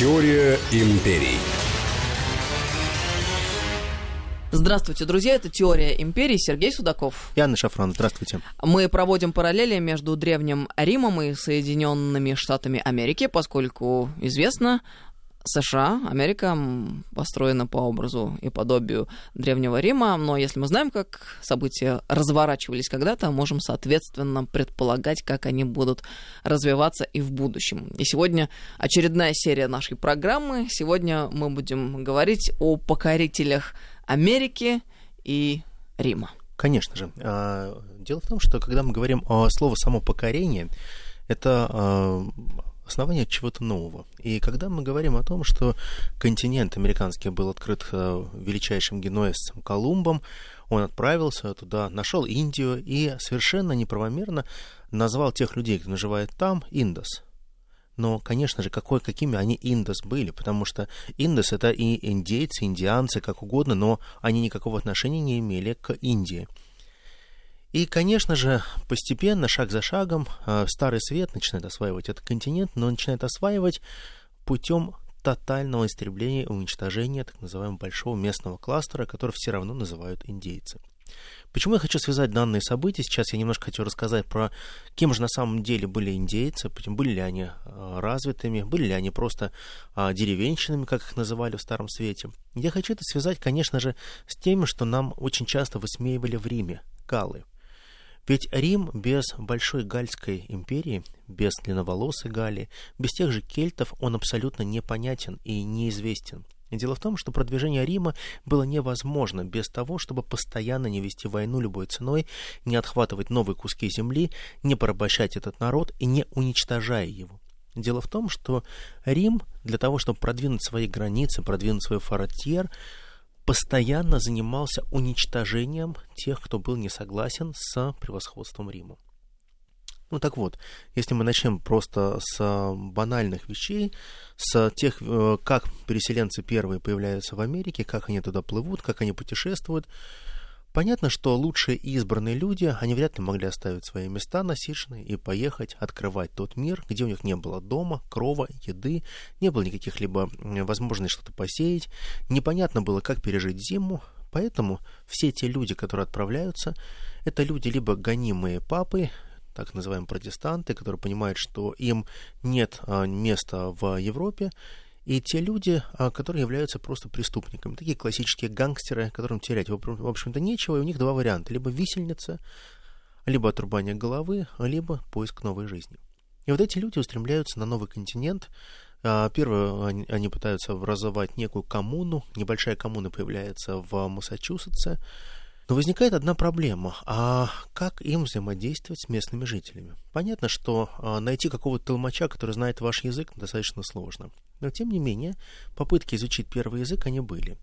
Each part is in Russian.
Теория империй. Здравствуйте, друзья, это «Теория империи», Сергей Судаков. И Анна Шафран, здравствуйте. Мы проводим параллели между Древним Римом и Соединенными Штатами Америки, поскольку известно, США, Америка построена по образу и подобию Древнего Рима, но если мы знаем, как события разворачивались когда-то, можем, соответственно, предполагать, как они будут развиваться и в будущем. И сегодня очередная серия нашей программы. Сегодня мы будем говорить о покорителях Америки и Рима. Конечно же. А, дело в том, что когда мы говорим о слове «само покорение», это а, основание чего-то нового. И когда мы говорим о том, что континент американский был открыт а, величайшим генуэзцем Колумбом, он отправился туда, нашел Индию и совершенно неправомерно назвал тех людей, кто наживает там, Индос – но, конечно же, какой, какими они индос были, потому что индос это и индейцы, индианцы, как угодно, но они никакого отношения не имели к Индии. И, конечно же, постепенно, шаг за шагом, э, Старый Свет начинает осваивать этот континент, но начинает осваивать путем тотального истребления и уничтожения так называемого большого местного кластера, который все равно называют индейцы. Почему я хочу связать данные события? Сейчас я немножко хочу рассказать про, кем же на самом деле были индейцы, были ли они а, развитыми, были ли они просто а, деревенщинами, как их называли в Старом Свете. Я хочу это связать, конечно же, с тем, что нам очень часто высмеивали в Риме, галлы. Ведь Рим без Большой Гальской империи, без длинноволосой Галлии, без тех же кельтов, он абсолютно непонятен и неизвестен – дело в том, что продвижение Рима было невозможно без того, чтобы постоянно не вести войну любой ценой, не отхватывать новые куски земли, не порабощать этот народ и не уничтожая его. Дело в том, что Рим для того, чтобы продвинуть свои границы, продвинуть свой фронтир, постоянно занимался уничтожением тех, кто был не согласен с превосходством Рима. Ну так вот, если мы начнем просто с а, банальных вещей, с тех, э, как переселенцы первые появляются в Америке, как они туда плывут, как они путешествуют, понятно, что лучшие избранные люди, они вряд ли могли оставить свои места насиженные и поехать открывать тот мир, где у них не было дома, крова, еды, не было никаких либо возможностей что-то посеять, непонятно было, как пережить зиму, Поэтому все те люди, которые отправляются, это люди либо гонимые папы, так называемые протестанты, которые понимают, что им нет а, места в Европе, и те люди, а, которые являются просто преступниками, такие классические гангстеры, которым терять, в общем-то, нечего, и у них два варианта, либо висельница, либо отрубание головы, либо поиск новой жизни. И вот эти люди устремляются на новый континент. А, первое, они пытаются образовать некую коммуну, небольшая коммуна появляется в Массачусетсе, но возникает одна проблема. А как им взаимодействовать с местными жителями? Понятно, что а, найти какого-то толмача, который знает ваш язык, достаточно сложно. Но, тем не менее, попытки изучить первый язык, они были.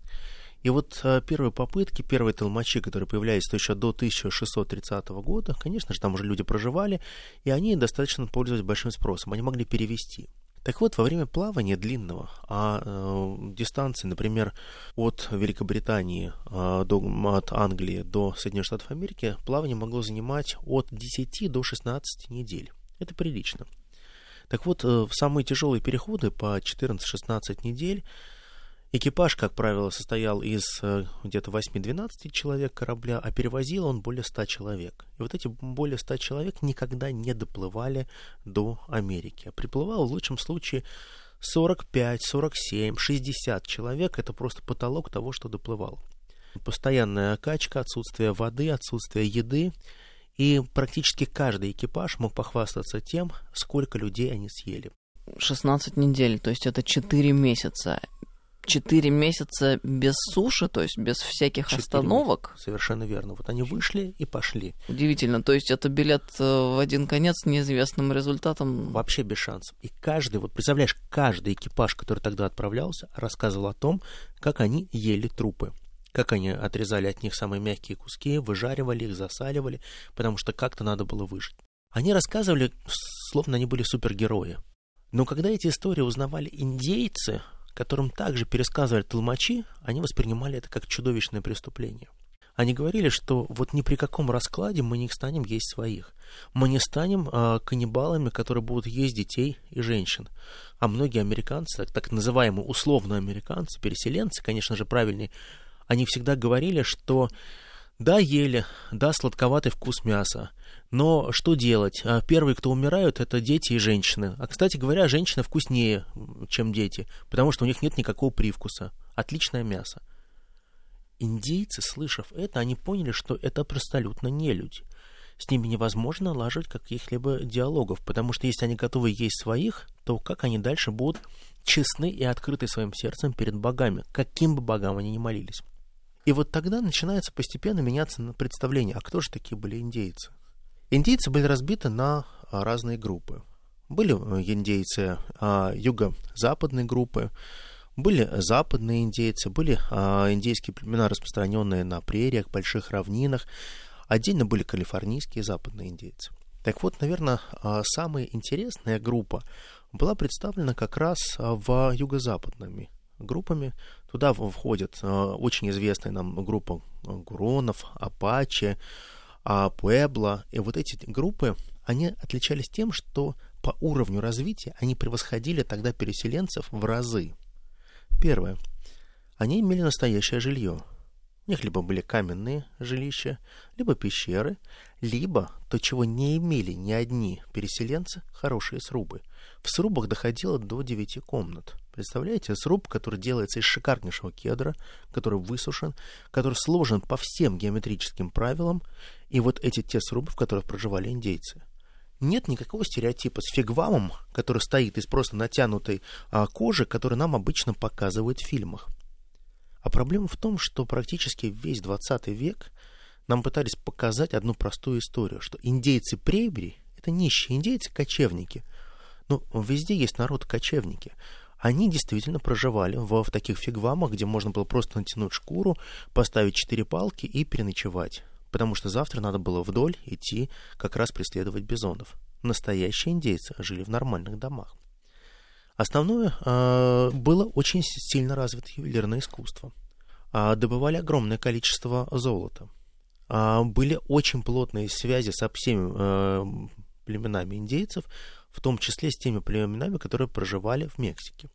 И вот а, первые попытки, первые толмачи, которые появлялись еще до 1630 года, конечно же, там уже люди проживали, и они достаточно пользовались большим спросом. Они могли перевести. Так вот, во время плавания длинного, а э, дистанции, например, от Великобритании э, до, от Англии до Соединенных Штатов Америки, плавание могло занимать от 10 до 16 недель. Это прилично. Так вот, э, в самые тяжелые переходы по 14-16 недель Экипаж, как правило, состоял из э, где-то 8-12 человек корабля, а перевозил он более 100 человек. И вот эти более 100 человек никогда не доплывали до Америки. А приплывало в лучшем случае 45, 47, 60 человек. Это просто потолок того, что доплывал. Постоянная качка, отсутствие воды, отсутствие еды. И практически каждый экипаж мог похвастаться тем, сколько людей они съели. 16 недель, то есть это 4 месяца. 4 месяца без суши, то есть без всяких остановок. Месяца. Совершенно верно. Вот они вышли и пошли. Удивительно. То есть это билет э, в один конец с неизвестным результатом. Вообще без шансов. И каждый, вот представляешь, каждый экипаж, который тогда отправлялся, рассказывал о том, как они ели трупы как они отрезали от них самые мягкие куски, выжаривали их, засаливали, потому что как-то надо было выжить. Они рассказывали, словно они были супергерои. Но когда эти истории узнавали индейцы, которым также пересказывали толмачи, они воспринимали это как чудовищное преступление. они говорили, что вот ни при каком раскладе мы не станем есть своих. Мы не станем э, каннибалами, которые будут есть детей и женщин. А многие американцы, так, называемые условно американцы, переселенцы, конечно же, правильные, они всегда говорили, что да, ели, да, сладковатый вкус мяса, но что делать? А первые, кто умирают, это дети и женщины. А, кстати говоря, женщины вкуснее, чем дети, потому что у них нет никакого привкуса. Отличное мясо. Индейцы, слышав это, они поняли, что это абсолютно не люди. С ними невозможно налаживать каких-либо диалогов, потому что если они готовы есть своих, то как они дальше будут честны и открыты своим сердцем перед богами, каким бы богам они ни молились. И вот тогда начинается постепенно меняться представление, а кто же такие были индейцы? Индейцы были разбиты на а, разные группы. Были э, индейцы а, юго-западной группы, были западные индейцы, были а, индейские племена, распространенные на прериях, больших равнинах. Отдельно были калифорнийские западные индейцы. Так вот, наверное, самая интересная группа была представлена как раз в юго-западными группами. Туда входят а, очень известная нам группа Гуронов, Апачи, Пуэбло. И вот эти группы, они отличались тем, что по уровню развития они превосходили тогда переселенцев в разы. Первое. Они имели настоящее жилье. У них либо были каменные жилища, либо пещеры, либо, то, чего не имели ни одни переселенцы, хорошие срубы. В срубах доходило до девяти комнат. Представляете, сруб, который делается из шикарнейшего кедра, который высушен, который сложен по всем геометрическим правилам, и вот эти те срубы, в которых проживали индейцы нет никакого стереотипа с фигвамом, который стоит из просто натянутой а, кожи, который нам обычно показывают в фильмах. А проблема в том, что практически весь 20 век нам пытались показать одну простую историю, что индейцы Прейбери — это нищие индейцы, кочевники. Но везде есть народ-кочевники. Они действительно проживали в, в таких фигвамах, где можно было просто натянуть шкуру, поставить четыре палки и переночевать потому что завтра надо было вдоль идти как раз преследовать бизонов. Настоящие индейцы жили в нормальных домах. Основное э, было очень сильно развито ювелирное искусство. Э, добывали огромное количество золота. Э, были очень плотные связи со всеми э, племенами индейцев, в том числе с теми племенами, которые проживали в Мексике.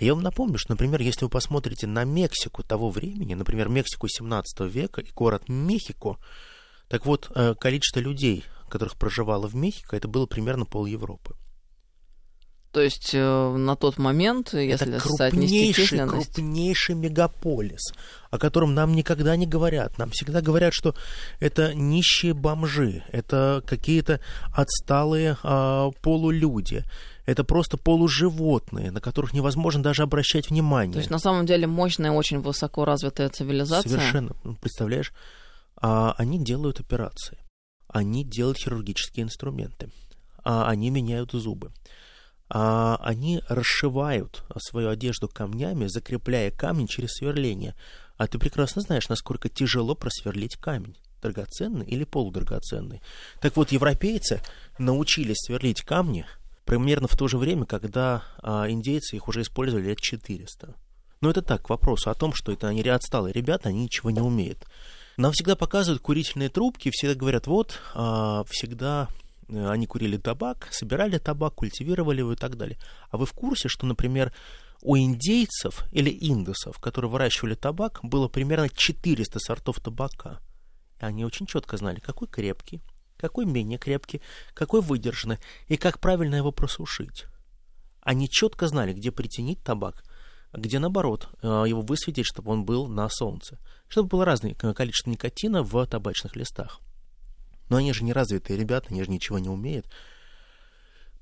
Я вам напомню, что, например, если вы посмотрите на Мексику того времени, например, Мексику 17 века и город Мехико, так вот, э, количество людей, которых проживало в Мехико, это было примерно пол Европы. То есть э, на тот момент, если это крупнейший, крупнейший мегаполис, о котором нам никогда не говорят. Нам всегда говорят, что это нищие бомжи, это какие-то отсталые э, полулюди это просто полуживотные, на которых невозможно даже обращать внимание. То есть на самом деле мощная, очень высоко развитая цивилизация. Совершенно. Ну, представляешь, а, они делают операции, они делают хирургические инструменты, а, они меняют зубы, а, они расшивают свою одежду камнями, закрепляя камень через сверление. А ты прекрасно знаешь, насколько тяжело просверлить камень драгоценный или полудрагоценный. Так вот, европейцы научились сверлить камни – примерно в то же время, когда а, индейцы их уже использовали лет 400. Но это так, к вопросу о том, что это они отсталые ребята, они ничего не умеют. Нам всегда показывают курительные трубки, всегда говорят, вот, а, всегда они курили табак, собирали табак, культивировали его и так далее. А вы в курсе, что, например, у индейцев или индусов, которые выращивали табак, было примерно 400 сортов табака. И они очень четко знали, какой крепкий, какой менее крепкий, какой выдержанный и как правильно его просушить. Они четко знали, где притянить табак, где, наоборот, э, его высветить, чтобы он был на солнце, чтобы было разное количество никотина в табачных листах. Но они же не развитые ребята, они же ничего не умеют.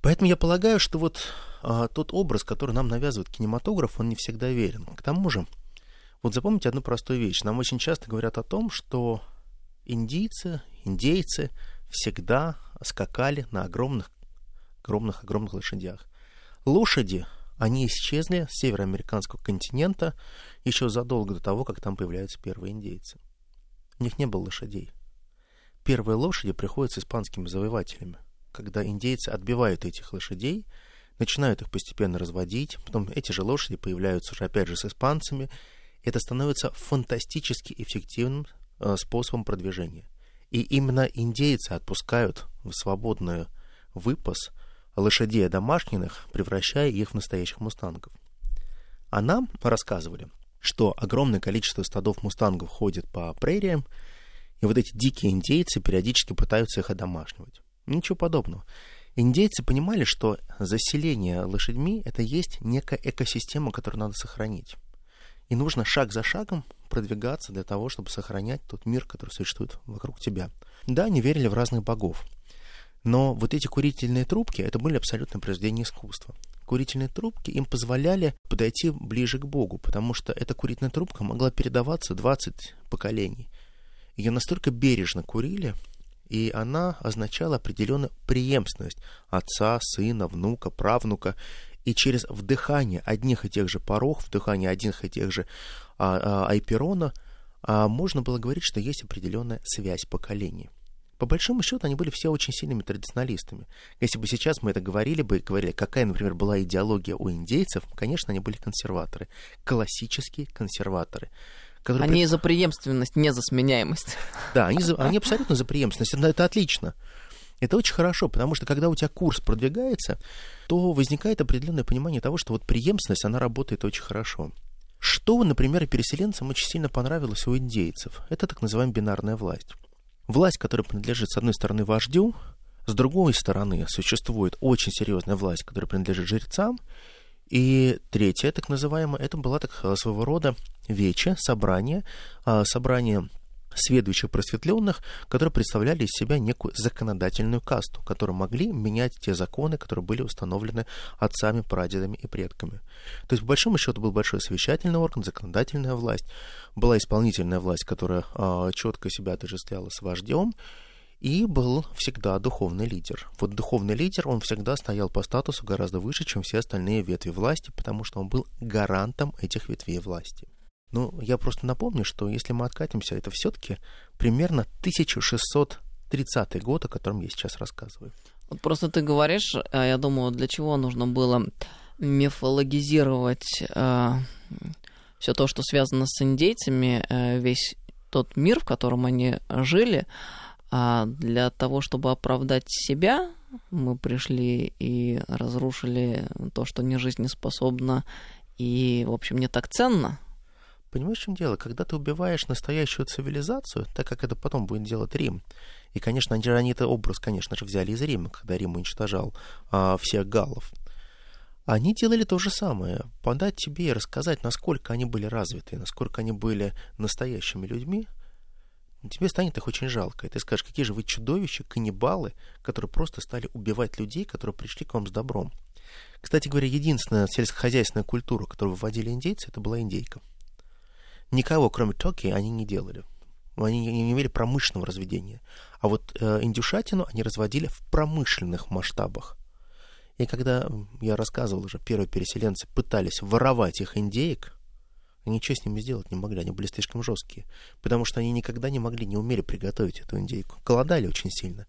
Поэтому я полагаю, что вот а, тот образ, который нам навязывает кинематограф, он не всегда верен. К тому же, вот запомните одну простую вещь. Нам очень часто говорят о том, что индийцы, индейцы всегда скакали на огромных, огромных, огромных лошадях. Лошади, они исчезли с североамериканского континента еще задолго до того, как там появляются первые индейцы. У них не было лошадей. Первые лошади приходят с испанскими завоевателями, когда индейцы отбивают этих лошадей, начинают их постепенно разводить, потом эти же лошади появляются уже опять же с испанцами, это становится фантастически эффективным э, способом продвижения. И именно индейцы отпускают в свободную выпас лошадей домашних, превращая их в настоящих мустангов. А нам рассказывали, что огромное количество стадов мустангов ходит по прериям, и вот эти дикие индейцы периодически пытаются их одомашнивать. Ничего подобного. Индейцы понимали, что заселение лошадьми — это есть некая экосистема, которую надо сохранить. И нужно шаг за шагом продвигаться для того, чтобы сохранять тот мир, который существует вокруг тебя. Да, они верили в разных богов. Но вот эти курительные трубки, это были абсолютно произведения искусства. Курительные трубки им позволяли подойти ближе к Богу, потому что эта курительная трубка могла передаваться 20 поколений. Ее настолько бережно курили, и она означала определенную преемственность отца, сына, внука, правнука. И через вдыхание одних и тех же порог, вдыхание одних и тех же а, а, айперона, а, можно было говорить, что есть определенная связь поколений. По большому счету, они были все очень сильными традиционалистами. Если бы сейчас мы это говорили бы, говорили, какая, например, была идеология у индейцев, конечно, они были консерваторы, классические консерваторы. Которые они за преемственность, не за сменяемость. Да, они, за, они абсолютно за преемственность. Это, это отлично. Это очень хорошо, потому что когда у тебя курс продвигается, то возникает определенное понимание того, что вот преемственность, она работает очень хорошо. Что, например, переселенцам очень сильно понравилось у индейцев? Это так называемая бинарная власть. Власть, которая принадлежит, с одной стороны, вождю, с другой стороны, существует очень серьезная власть, которая принадлежит жрецам, и третья, так называемая, это была так э, своего рода вече, собрание, а, собрание сведущих просветленных, которые представляли из себя некую законодательную касту, которые могли менять те законы, которые были установлены отцами, прадедами и предками. То есть, по большому счету, был большой совещательный орган, законодательная власть, была исполнительная власть, которая э, четко себя отождествляла с вождем, и был всегда духовный лидер. Вот духовный лидер, он всегда стоял по статусу гораздо выше, чем все остальные ветви власти, потому что он был гарантом этих ветвей власти. Ну, я просто напомню, что если мы откатимся, это все-таки примерно 1630 год, о котором я сейчас рассказываю. Вот просто ты говоришь, а я думаю, для чего нужно было мифологизировать э, все то, что связано с индейцами, э, весь тот мир, в котором они жили, а для того, чтобы оправдать себя, мы пришли и разрушили то, что не жизнеспособно и, в общем, не так ценно. Понимаешь, в чем дело? Когда ты убиваешь настоящую цивилизацию, так как это потом будет делать Рим, и, конечно, они, они это образ, конечно же, взяли из Рима, когда Рим уничтожал а, всех галлов, они делали то же самое. Подать тебе и рассказать, насколько они были развиты, насколько они были настоящими людьми, тебе станет их очень жалко. И ты скажешь, какие же вы чудовища, каннибалы, которые просто стали убивать людей, которые пришли к вам с добром. Кстати говоря, единственная сельскохозяйственная культура, которую выводили индейцы, это была индейка. Никого, кроме Токи, они не делали. Они не имели промышленного разведения. А вот э, индюшатину они разводили в промышленных масштабах. И когда я рассказывал уже, первые переселенцы пытались воровать их индеек, они ничего с ними сделать не могли, они были слишком жесткие, потому что они никогда не могли, не умели приготовить эту индейку. Голодали очень сильно.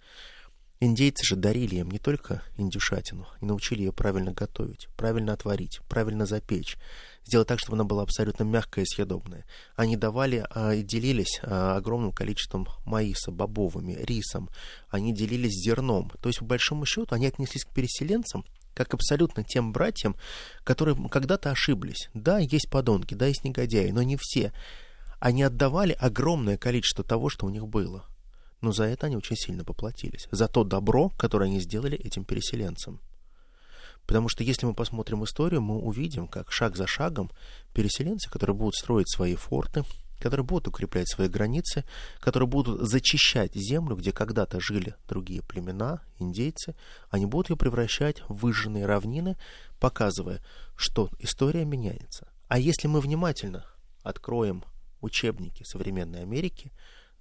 Индейцы же дарили им не только индюшатину, они научили ее правильно готовить, правильно отварить, правильно запечь, сделать так, чтобы она была абсолютно мягкая и съедобная. Они давали а, и делились а, огромным количеством маиса, бобовыми, рисом, они делились зерном. То есть, по большому счету, они отнеслись к переселенцам как абсолютно тем братьям, которые когда-то ошиблись. Да, есть подонки, да, есть негодяи, но не все. Они отдавали огромное количество того, что у них было но за это они очень сильно поплатились. За то добро, которое они сделали этим переселенцам. Потому что если мы посмотрим историю, мы увидим, как шаг за шагом переселенцы, которые будут строить свои форты, которые будут укреплять свои границы, которые будут зачищать землю, где когда-то жили другие племена, индейцы, они будут ее превращать в выжженные равнины, показывая, что история меняется. А если мы внимательно откроем учебники современной Америки,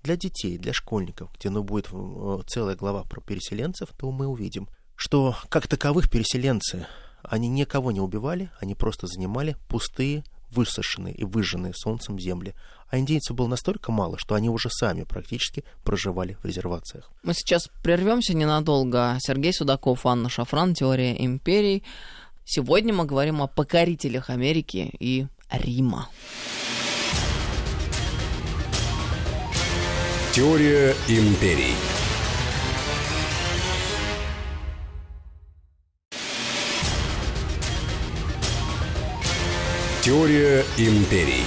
для детей, для школьников, где ну, будет э, целая глава про переселенцев, то мы увидим, что как таковых переселенцы, они никого не убивали, они просто занимали пустые, высушенные и выжженные солнцем земли. А индейцев было настолько мало, что они уже сами практически проживали в резервациях. Мы сейчас прервемся ненадолго. Сергей Судаков, Анна Шафран, «Теория империй». Сегодня мы говорим о покорителях Америки и Рима. Теория империй. Теория империй.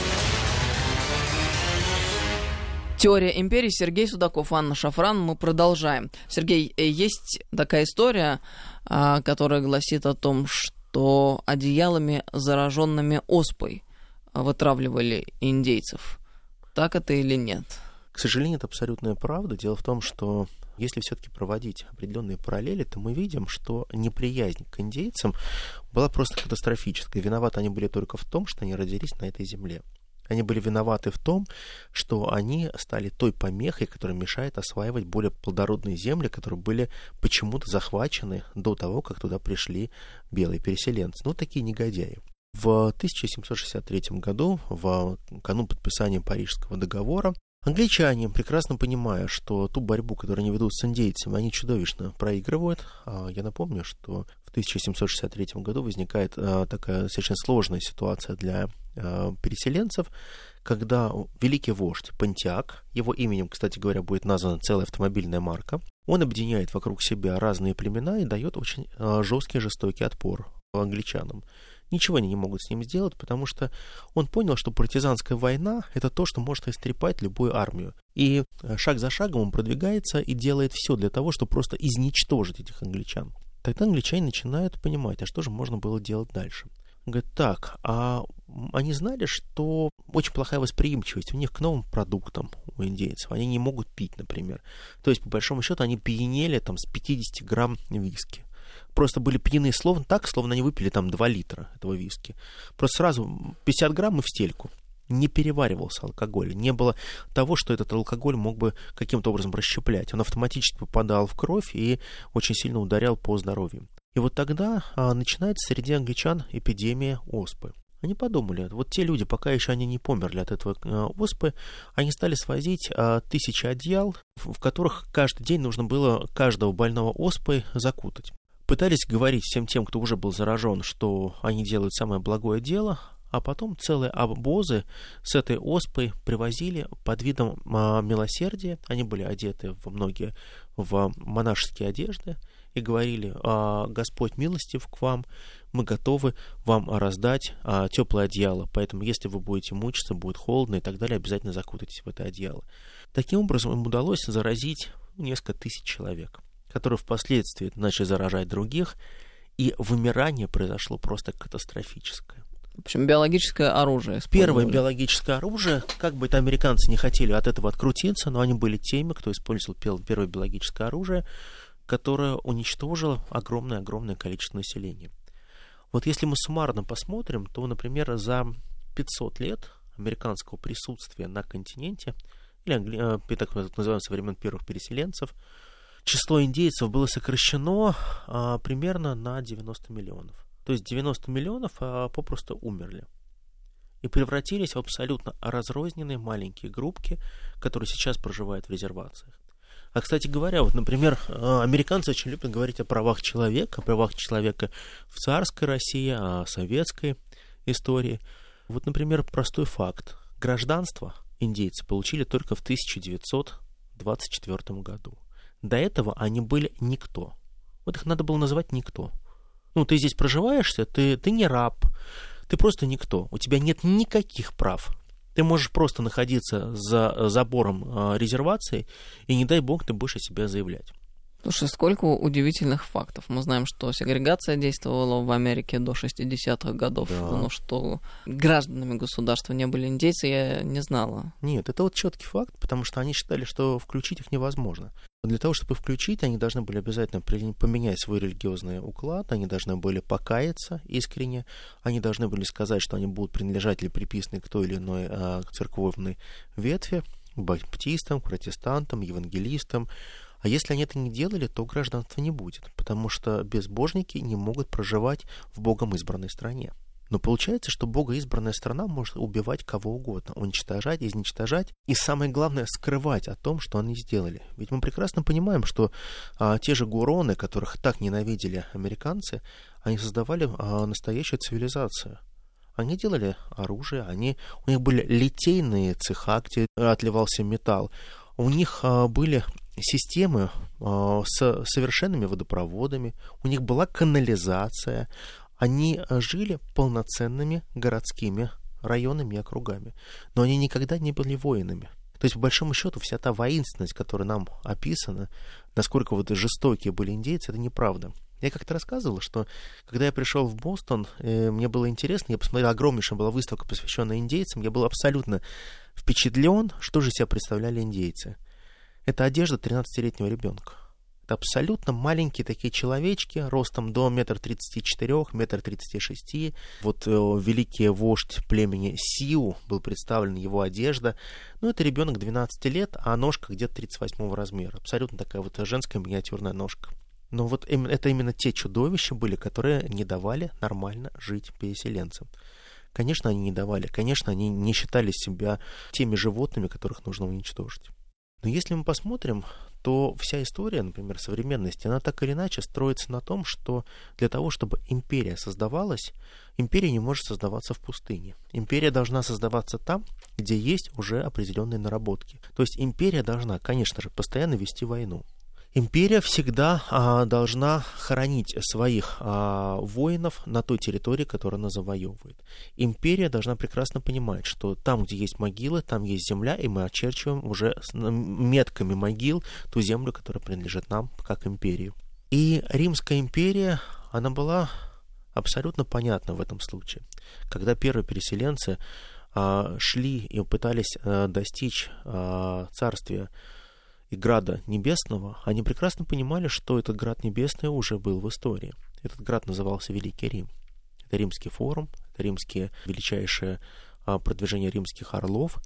Теория империи. Сергей Судаков, Анна Шафран. Мы продолжаем. Сергей, э, есть такая история, а, которая гласит о том, что одеялами, зараженными оспой, вытравливали индейцев. Так это или нет? К сожалению, это абсолютная правда. Дело в том, что если все-таки проводить определенные параллели, то мы видим, что неприязнь к индейцам была просто катастрофической. Виноваты они были только в том, что они родились на этой земле. Они были виноваты в том, что они стали той помехой, которая мешает осваивать более плодородные земли, которые были почему-то захвачены до того, как туда пришли белые переселенцы. Ну, такие негодяи. В 1763 году, в канун подписания Парижского договора, Англичане, прекрасно понимая, что ту борьбу, которую они ведут с индейцами, они чудовищно проигрывают. А, я напомню, что в 1763 году возникает а, такая совершенно сложная ситуация для а, переселенцев, когда великий вождь Пантиак, его именем, кстати говоря, будет названа целая автомобильная марка, он объединяет вокруг себя разные племена и дает очень жесткий, жестокий отпор англичанам. Ничего они не могут с ним сделать, потому что он понял, что партизанская война — это то, что может истрепать любую армию. И э, шаг за шагом он продвигается и делает все для того, чтобы просто изничтожить этих англичан. Тогда англичане начинают понимать, а что же можно было делать дальше. Говорит, так, а они знали, что очень плохая восприимчивость у них к новым продуктам у индейцев. Они не могут пить, например. То есть, по большому счету, они пьянели там с 50 грамм виски просто были пьяны словно так, словно они выпили там 2 литра этого виски. Просто сразу 50 грамм и в стельку. Не переваривался алкоголь. Не было того, что этот алкоголь мог бы каким-то образом расщеплять. Он автоматически попадал в кровь и очень сильно ударял по здоровью. И вот тогда а, начинается среди англичан эпидемия оспы. Они подумали, вот те люди, пока еще они не померли от этого э, оспы, они стали свозить э, тысячи одеял, в, которых каждый день нужно было каждого больного оспой закутать пытались говорить всем тем, кто уже был заражен, что они делают самое благое дело, а потом целые обозы с этой оспой привозили под видом а, милосердия. Они были одеты во многие в монашеские одежды и говорили, а, Господь милостив к вам, мы готовы вам раздать а, теплое одеяло, поэтому если вы будете мучиться, будет холодно и так далее, обязательно закутайтесь в это одеяло. Таким образом, им удалось заразить несколько тысяч человек которые впоследствии начали заражать других, и вымирание произошло просто катастрофическое. В общем, биологическое оружие. Первое биологическое оружие, как бы это американцы не хотели от этого открутиться, но они были теми, кто использовал первое биологическое оружие, которое уничтожило огромное-огромное количество населения. Вот если мы суммарно посмотрим, то, например, за 500 лет американского присутствия на континенте, или э, так называемых со времен первых переселенцев, число индейцев было сокращено а, примерно на 90 миллионов. То есть 90 миллионов а, попросту умерли и превратились в абсолютно разрозненные маленькие группки, которые сейчас проживают в резервациях. А, кстати говоря, вот, например, а, американцы очень любят говорить о правах человека, о правах человека в царской России, о советской истории. Вот, например, простой факт. Гражданство индейцы получили только в 1924 году. До этого они были никто. Вот их надо было называть никто. Ну, ты здесь проживаешься, ты, ты не раб, ты просто никто. У тебя нет никаких прав. Ты можешь просто находиться за забором э, резервации, и не дай бог ты будешь о себе заявлять. Слушай, сколько удивительных фактов. Мы знаем, что сегрегация действовала в Америке до 60-х годов, да. но что гражданами государства не были индейцы, я не знала. Нет, это вот четкий факт, потому что они считали, что включить их невозможно. Для того, чтобы включить, они должны были обязательно поменять свой религиозный уклад, они должны были покаяться искренне, они должны были сказать, что они будут принадлежать или приписаны к той или иной а, церковной ветви, баптистам, протестантам, евангелистам, а если они это не делали, то гражданства не будет, потому что безбожники не могут проживать в Богом избранной стране. Но получается, что богоизбранная страна может убивать кого угодно, уничтожать, изничтожать и, самое главное, скрывать о том, что они сделали. Ведь мы прекрасно понимаем, что а, те же гуроны, которых так ненавидели американцы, они создавали а, настоящую цивилизацию. Они делали оружие, они, у них были литейные цеха, где отливался металл. У них а, были системы а, с совершенными водопроводами, у них была канализация, они жили полноценными городскими районами и округами, но они никогда не были воинами. То есть, по большому счету, вся та воинственность, которая нам описана, насколько вот жестокие были индейцы, это неправда. Я как-то рассказывал, что когда я пришел в Бостон, э, мне было интересно, я посмотрел, огромнейшая была выставка, посвященная индейцам, я был абсолютно впечатлен, что же себя представляли индейцы. Это одежда 13-летнего ребенка. Это абсолютно маленькие такие человечки, ростом до метр тридцати четырех, метр тридцати шести. Вот э, великий вождь племени Сиу был представлен его одежда. Ну, это ребенок 12 лет, а ножка где-то 38 размера. Абсолютно такая вот женская миниатюрная ножка. Но вот это именно те чудовища были, которые не давали нормально жить переселенцам. Конечно, они не давали. Конечно, они не считали себя теми животными, которых нужно уничтожить. Но если мы посмотрим, то вся история, например, современности, она так или иначе строится на том, что для того, чтобы империя создавалась, империя не может создаваться в пустыне. Империя должна создаваться там, где есть уже определенные наработки. То есть империя должна, конечно же, постоянно вести войну. Империя всегда а, должна хранить своих а, воинов на той территории, которую она завоевывает. Империя должна прекрасно понимать, что там, где есть могилы, там есть земля, и мы очерчиваем уже метками могил ту землю, которая принадлежит нам как империи. И Римская империя, она была абсолютно понятна в этом случае. Когда первые переселенцы а, шли и пытались а, достичь а, царствия и Града Небесного, они прекрасно понимали, что этот Град Небесный уже был в истории. Этот град назывался Великий Рим. Это римский форум, это римские величайшее а, продвижение римских орлов.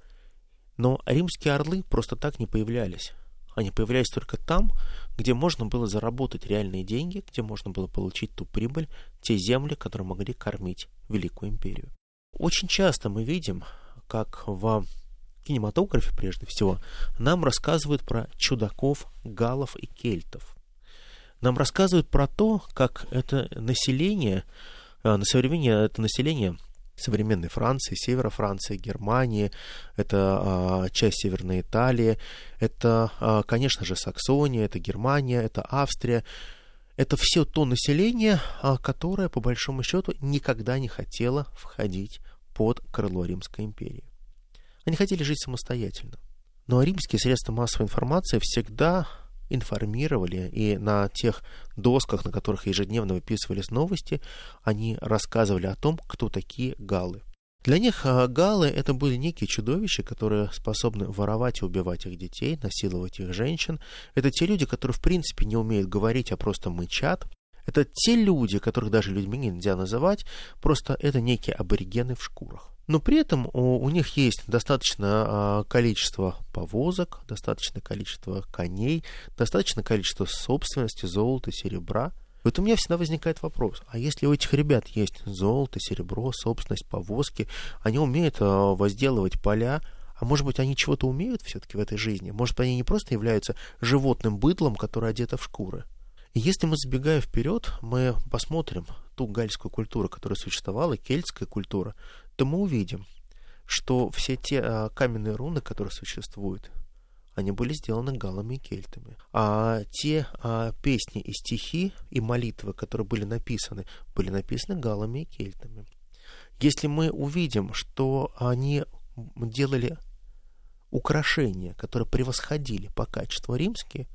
Но римские орлы просто так не появлялись. Они появлялись только там, где можно было заработать реальные деньги, где можно было получить ту прибыль, те земли, которые могли кормить Великую империю. Очень часто мы видим, как в кинематографе прежде всего, нам рассказывают про чудаков, галов и кельтов. Нам рассказывают про то, как это население, э, на современное это население современной Франции, севера Франции, Германии, это а, часть Северной Италии, это, а, конечно же, Саксония, это Германия, это Австрия. Это все то население, а, которое, по большому счету, никогда не хотело входить под крыло Римской империи. Они хотели жить самостоятельно. Но римские средства массовой информации всегда информировали, и на тех досках, на которых ежедневно выписывались новости, они рассказывали о том, кто такие галлы. Для них а, галлы это были некие чудовища, которые способны воровать и убивать их детей, насиловать их женщин. Это те люди, которые в принципе не умеют говорить, а просто мычат. Это те люди, которых даже людьми нельзя называть, просто это некие аборигены в шкурах. Но при этом у, у них есть достаточное а, количество повозок, достаточное количество коней, достаточное количество собственности, золота, серебра. Вот у меня всегда возникает вопрос, а если у этих ребят есть золото, серебро, собственность, повозки, они умеют а, возделывать поля, а может быть, они чего-то умеют все-таки в этой жизни? Может они не просто являются животным быдлом, которое одето в шкуры? Если мы, забегая вперед, мы посмотрим ту гальскую культуру, которая существовала, кельтская культура, то мы увидим, что все те а, каменные руны, которые существуют, они были сделаны галами и кельтами. А те а, песни и стихи и молитвы, которые были написаны, были написаны галами и кельтами. Если мы увидим, что они делали украшения, которые превосходили по качеству римские,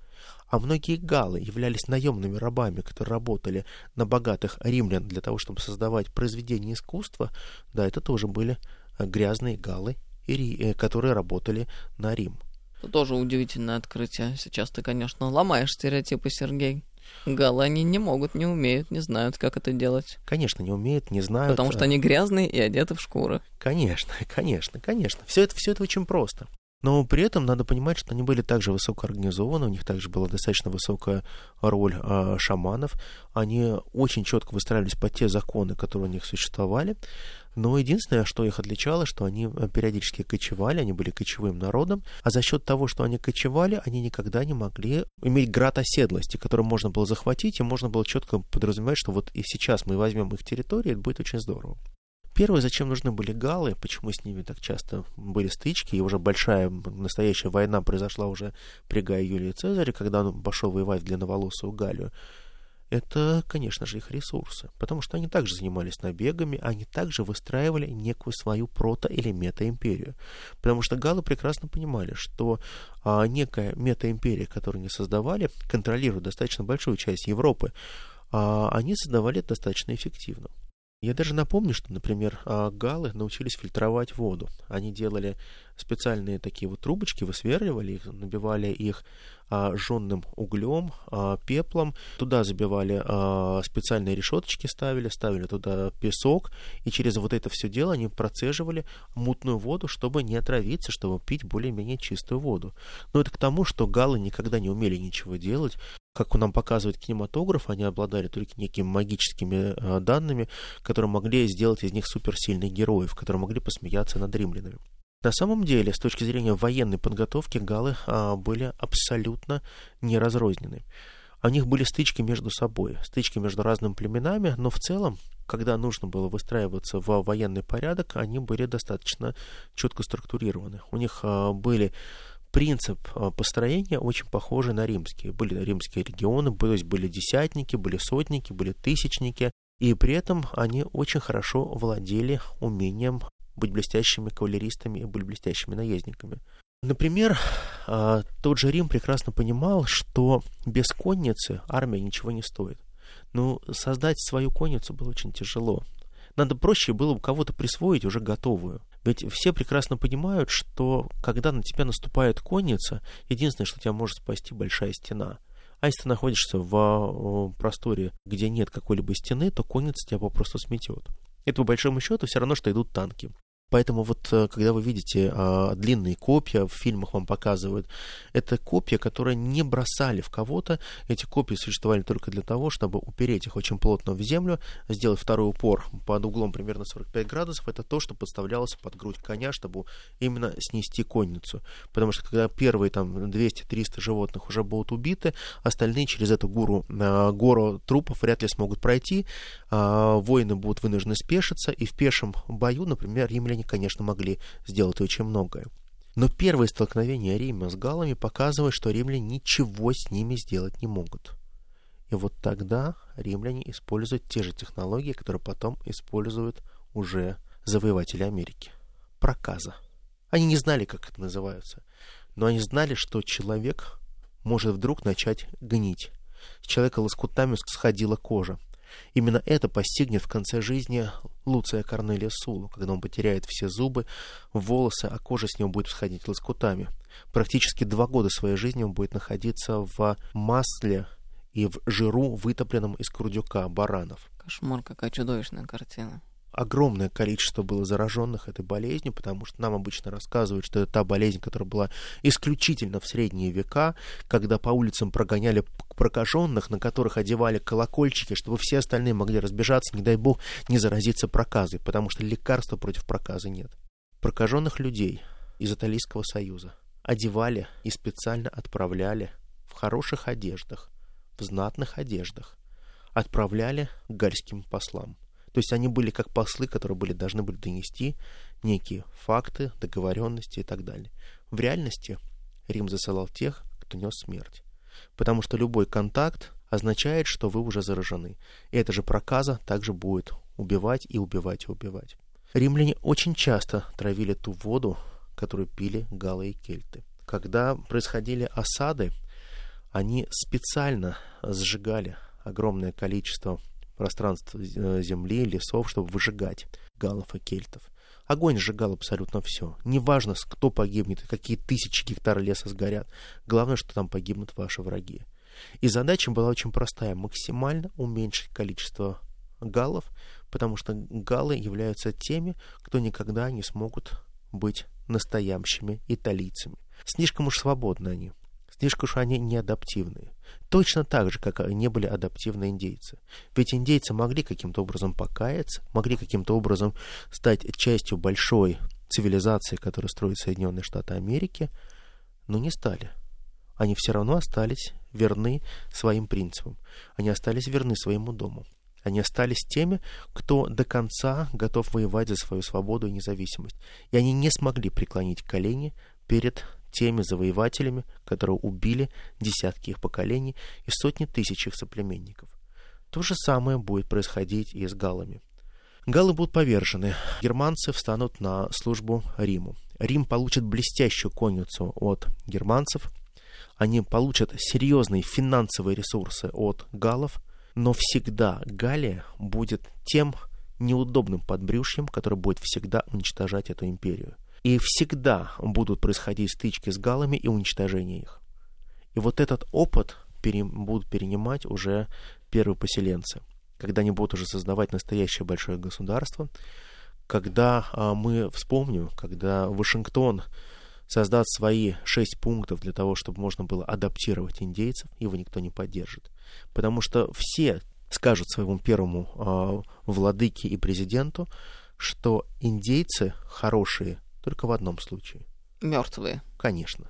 а многие галы являлись наемными рабами, которые работали на богатых римлян для того, чтобы создавать произведения искусства, да, это тоже были э, грязные галы, э, которые работали на Рим. Это тоже удивительное открытие. Сейчас ты, конечно, ломаешь стереотипы, Сергей. Галы они не могут, не умеют, не знают, как это делать. Конечно, не умеют, не знают. Потому что они грязные и одеты в шкуры. Конечно, конечно, конечно. Все это, все это очень просто. Но при этом надо понимать, что они были также высокоорганизованы, у них также была достаточно высокая роль э, шаманов. Они очень четко выстраивались под те законы, которые у них существовали. Но единственное, что их отличало, что они а, периодически кочевали, они были кочевым народом, а за счет того, что они кочевали, они никогда не могли иметь град оседлости, который можно было захватить, и можно было четко подразумевать, что вот и сейчас мы возьмем их территорию, это будет очень здорово. Первое, зачем нужны были галы, почему с ними так часто были стычки, и уже большая настоящая война произошла уже при Гае Юлии Цезаре, когда он пошел воевать в длинноволосую Галию, это, конечно же, их ресурсы. Потому что они также занимались набегами, они также выстраивали некую свою прото- или мета-империю. Потому что галы прекрасно понимали, что а, некая мета-империя, которую они создавали, контролирует достаточно большую часть Европы, а, они создавали это достаточно эффективно. Я даже напомню, что, например, а, галы научились фильтровать воду. Они делали специальные такие вот трубочки, высверливали их, набивали их а, жженным углем, а, пеплом. Туда забивали специальные решеточки, ставили, ставили туда песок, и через вот это все дело они процеживали мутную воду, чтобы не отравиться, чтобы пить более-менее чистую воду. Но это к тому, что галы никогда не умели ничего делать. Как нам показывает кинематограф, они обладали только некими магическими э, данными, которые могли сделать из них суперсильных героев, которые могли посмеяться над римлянами. На самом деле, с точки зрения военной подготовки, галы а, были абсолютно не разрознены. У них были стычки между собой, стычки между разными племенами, но в целом, когда нужно было выстраиваться в военный порядок, они были достаточно четко структурированы. У них а, были принцип а, построения очень похожий на римские. Были римские регионы, то есть были десятники, были сотники, были тысячники, и при этом они очень хорошо владели умением быть блестящими кавалеристами и быть блестящими наездниками. Например, а, тот же Рим прекрасно понимал, что без конницы армия ничего не стоит. Но создать свою конницу было очень тяжело. Надо проще было у кого-то присвоить уже готовую. Ведь все прекрасно понимают, что когда на тебя наступает конница, единственное, что тебя может спасти, большая стена. А если ты находишься в просторе, где нет какой-либо стены, то конница тебя попросту сметет. Это, по большому счету, все равно, что идут танки. Поэтому вот э, когда вы видите а, длинные копья, в фильмах вам показывают, это копья, которые не бросали в кого-то. Эти копья существовали только для того, чтобы упереть их очень плотно в землю, сделать второй упор под углом примерно 45 градусов. Это то, что подставлялось под грудь коня, чтобы именно снести конницу. Потому что когда первые там 200-300 животных уже будут убиты, остальные через эту гору, а, гору трупов вряд ли смогут пройти. А, воины будут вынуждены спешиться, и в пешем бою, например, римляне они, конечно, могли сделать очень многое. Но первое столкновение Рима с галами показывает, что римляне ничего с ними сделать не могут. И вот тогда римляне используют те же технологии, которые потом используют уже завоеватели Америки. Проказа. Они не знали, как это называется, но они знали, что человек может вдруг начать гнить. С человека лоскутами сходила кожа. Именно это постигнет в конце жизни Луция Корнелия Сулу, когда он потеряет все зубы, волосы, а кожа с него будет сходить лоскутами. Практически два года своей жизни он будет находиться в масле и в жиру, вытопленном из курдюка баранов. Кошмар, какая чудовищная картина огромное количество было зараженных этой болезнью, потому что нам обычно рассказывают, что это та болезнь, которая была исключительно в средние века, когда по улицам прогоняли прокаженных, на которых одевали колокольчики, чтобы все остальные могли разбежаться, не дай бог, не заразиться проказой, потому что лекарства против проказы нет. Прокаженных людей из Италийского союза одевали и специально отправляли в хороших одеждах, в знатных одеждах, отправляли к гальским послам. То есть они были как послы, которые были, должны были донести некие факты, договоренности и так далее. В реальности Рим засылал тех, кто нес смерть. Потому что любой контакт означает, что вы уже заражены. И эта же проказа также будет убивать и убивать и убивать. Римляне очень часто травили ту воду, которую пили галы и кельты. Когда происходили осады, они специально сжигали огромное количество пространств э, земли, лесов, чтобы выжигать галлов и кельтов. Огонь сжигал абсолютно все. Неважно, кто погибнет, какие тысячи гектар леса сгорят. Главное, что там погибнут ваши враги. И задача была очень простая. Максимально уменьшить количество галлов, потому что галлы являются теми, кто никогда не смогут быть настоящими италийцами. Слишком уж свободны они. Слишком уж они неадаптивные. Точно так же, как не были адаптивны индейцы. Ведь индейцы могли каким-то образом покаяться, могли каким-то образом стать частью большой цивилизации, которая строит Соединенные Штаты Америки, но не стали. Они все равно остались верны своим принципам. Они остались верны своему дому. Они остались теми, кто до конца готов воевать за свою свободу и независимость. И они не смогли преклонить колени перед теми завоевателями, которые убили десятки их поколений и сотни тысяч их соплеменников. То же самое будет происходить и с галлами. Галлы будут повержены, германцы встанут на службу Риму. Рим получит блестящую конницу от германцев, они получат серьезные финансовые ресурсы от галлов, но всегда Галия будет тем неудобным подбрюшьем, который будет всегда уничтожать эту империю. И всегда будут происходить стычки с галами и уничтожение их. И вот этот опыт пере, будут перенимать уже первые поселенцы, когда они будут уже создавать настоящее большое государство, когда а, мы вспомним, когда Вашингтон создаст свои шесть пунктов для того, чтобы можно было адаптировать индейцев, его никто не поддержит. Потому что все скажут своему первому э, владыке и президенту, что индейцы хорошие только в одном случае. Мертвые. Конечно.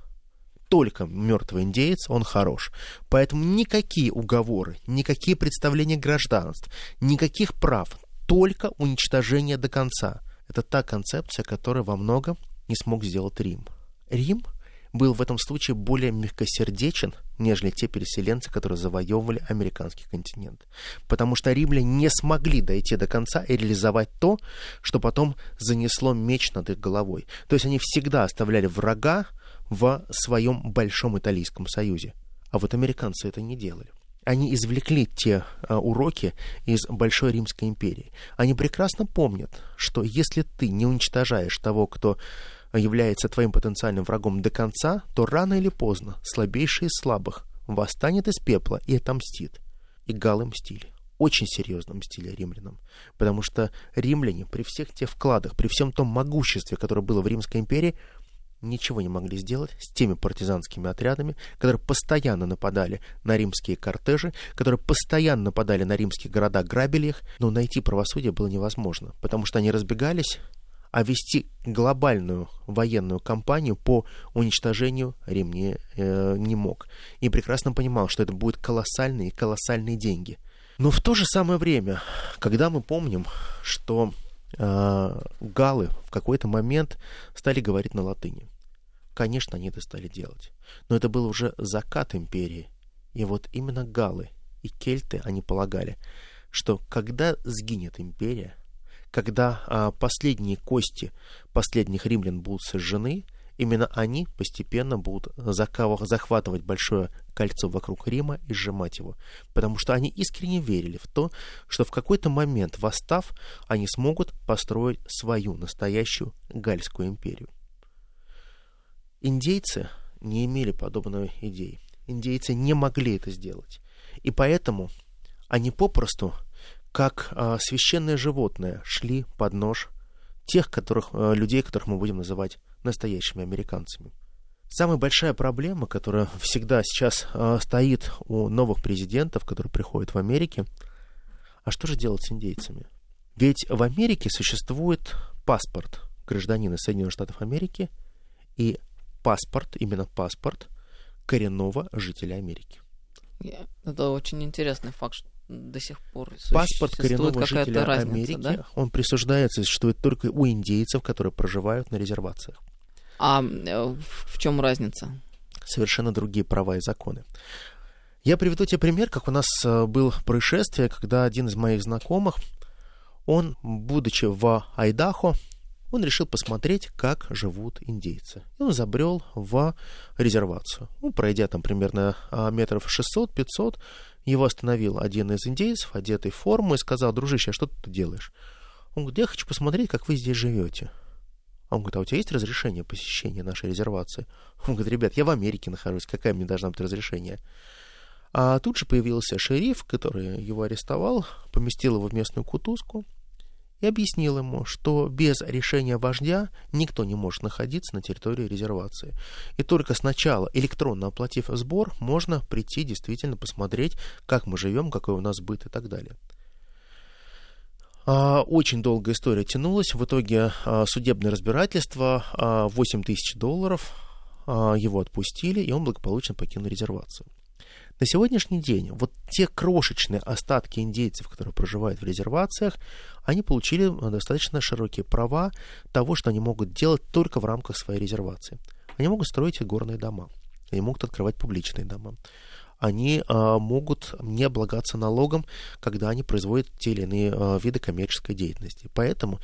Только мертвый индеец, он хорош. Поэтому никакие уговоры, никакие представления гражданств, никаких прав, только уничтожение до конца. Это та концепция, которая во многом не смог сделать Рим. Рим был в этом случае более мягкосердечен, нежели те переселенцы, которые завоевывали американский континент. Потому что римляне не смогли дойти до конца и реализовать то, что потом занесло меч над их головой. То есть они всегда оставляли врага в своем большом италийском союзе. А вот американцы это не делали. Они извлекли те а, уроки из Большой Римской империи. Они прекрасно помнят, что если ты не уничтожаешь того, кто является твоим потенциальным врагом до конца, то рано или поздно слабейший из слабых восстанет из пепла и отомстит. И галлы мстили. Очень серьезно мстили римлянам. Потому что римляне при всех тех вкладах, при всем том могуществе, которое было в Римской империи, ничего не могли сделать с теми партизанскими отрядами, которые постоянно нападали на римские кортежи, которые постоянно нападали на римские города, грабили их, но найти правосудие было невозможно, потому что они разбегались, а вести глобальную военную кампанию по уничтожению Рим не, э, не мог. И прекрасно понимал, что это будут колоссальные, колоссальные деньги. Но в то же самое время, когда мы помним, что э, галлы в какой-то момент стали говорить на латыни, конечно, они это стали делать. Но это был уже закат империи. И вот именно галлы и кельты, они полагали, что когда сгинет империя, когда а, последние кости последних римлян будут сожжены, именно они постепенно будут захватывать большое кольцо вокруг Рима и сжимать его. Потому что они искренне верили в то, что в какой-то момент, восстав, они смогут построить свою настоящую Гальскую империю. Индейцы не имели подобной идеи. Индейцы не могли это сделать. И поэтому они попросту как э, священное животное шли под нож тех которых, э, людей, которых мы будем называть настоящими американцами. Самая большая проблема, которая всегда сейчас э, стоит у новых президентов, которые приходят в Америке, а что же делать с индейцами? Ведь в Америке существует паспорт гражданина Соединенных Штатов Америки и паспорт, именно паспорт коренного жителя Америки. Это очень интересный факт, до сих пор Паспорт коренного жителя разница, Америки, да? он присуждается, существует только у индейцев, которые проживают на резервациях. А э, в чем разница? Совершенно другие права и законы. Я приведу тебе пример, как у нас э, было происшествие, когда один из моих знакомых, он, будучи в Айдахо, он решил посмотреть, как живут индейцы. И он забрел в резервацию. Ну, пройдя там примерно а, метров 600-500, его остановил один из индейцев, одетый в форму, и сказал, дружище, а что ты тут делаешь? Он говорит, я хочу посмотреть, как вы здесь живете. Он говорит, а у тебя есть разрешение посещения нашей резервации? Он говорит, ребят, я в Америке нахожусь, какая мне должна быть разрешение? А тут же появился шериф, который его арестовал, поместил его в местную кутузку, и объяснил ему, что без решения вождя никто не может находиться на территории резервации. И только сначала, электронно оплатив сбор, можно прийти действительно посмотреть, как мы живем, какой у нас быт и так далее. А, очень долгая история тянулась. В итоге а, судебное разбирательство, 8 а, тысяч долларов, его отпустили, и он благополучно покинул резервацию. На сегодняшний день вот те крошечные остатки индейцев, которые проживают в резервациях, они получили достаточно широкие права того, что они могут делать только в рамках своей резервации. Они могут строить горные дома, они могут открывать публичные дома, они а, могут не облагаться налогом, когда они производят те или иные а, виды коммерческой деятельности. Поэтому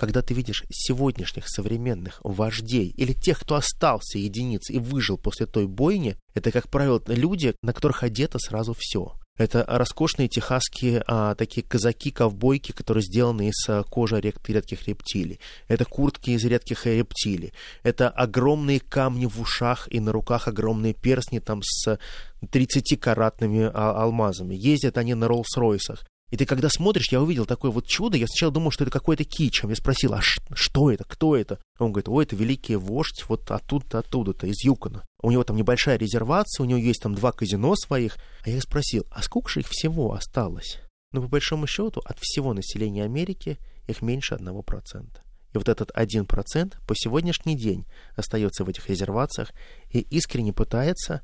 когда ты видишь сегодняшних современных вождей или тех, кто остался единиц и выжил после той бойни, это, как правило, люди, на которых одето сразу все. Это роскошные техасские а, такие казаки-ковбойки, которые сделаны из а, кожи редких рептилий. Это куртки из редких рептилий. Это огромные камни в ушах и на руках огромные перстни там с 30-каратными а, алмазами. Ездят они на Роллс-Ройсах. И ты когда смотришь, я увидел такое вот чудо, я сначала думал, что это какой-то кич. Я спросил, а что это, кто это? Он говорит, ой, это великий вождь вот оттуда-то, оттуда-то, из Юкона. У него там небольшая резервация, у него есть там два казино своих. А я спросил, а сколько же их всего осталось? Ну, по большому счету, от всего населения Америки их меньше одного процента. И вот этот один процент по сегодняшний день остается в этих резервациях и искренне пытается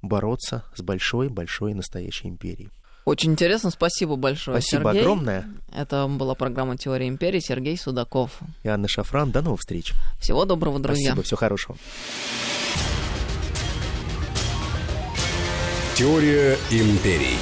бороться с большой-большой настоящей империей. Очень интересно, спасибо большое, Спасибо Сергей. огромное. Это была программа «Теория империи». Сергей Судаков. И Анна Шафран. До новых встреч. Всего доброго, друзья. Спасибо, всего хорошего. Теория империй.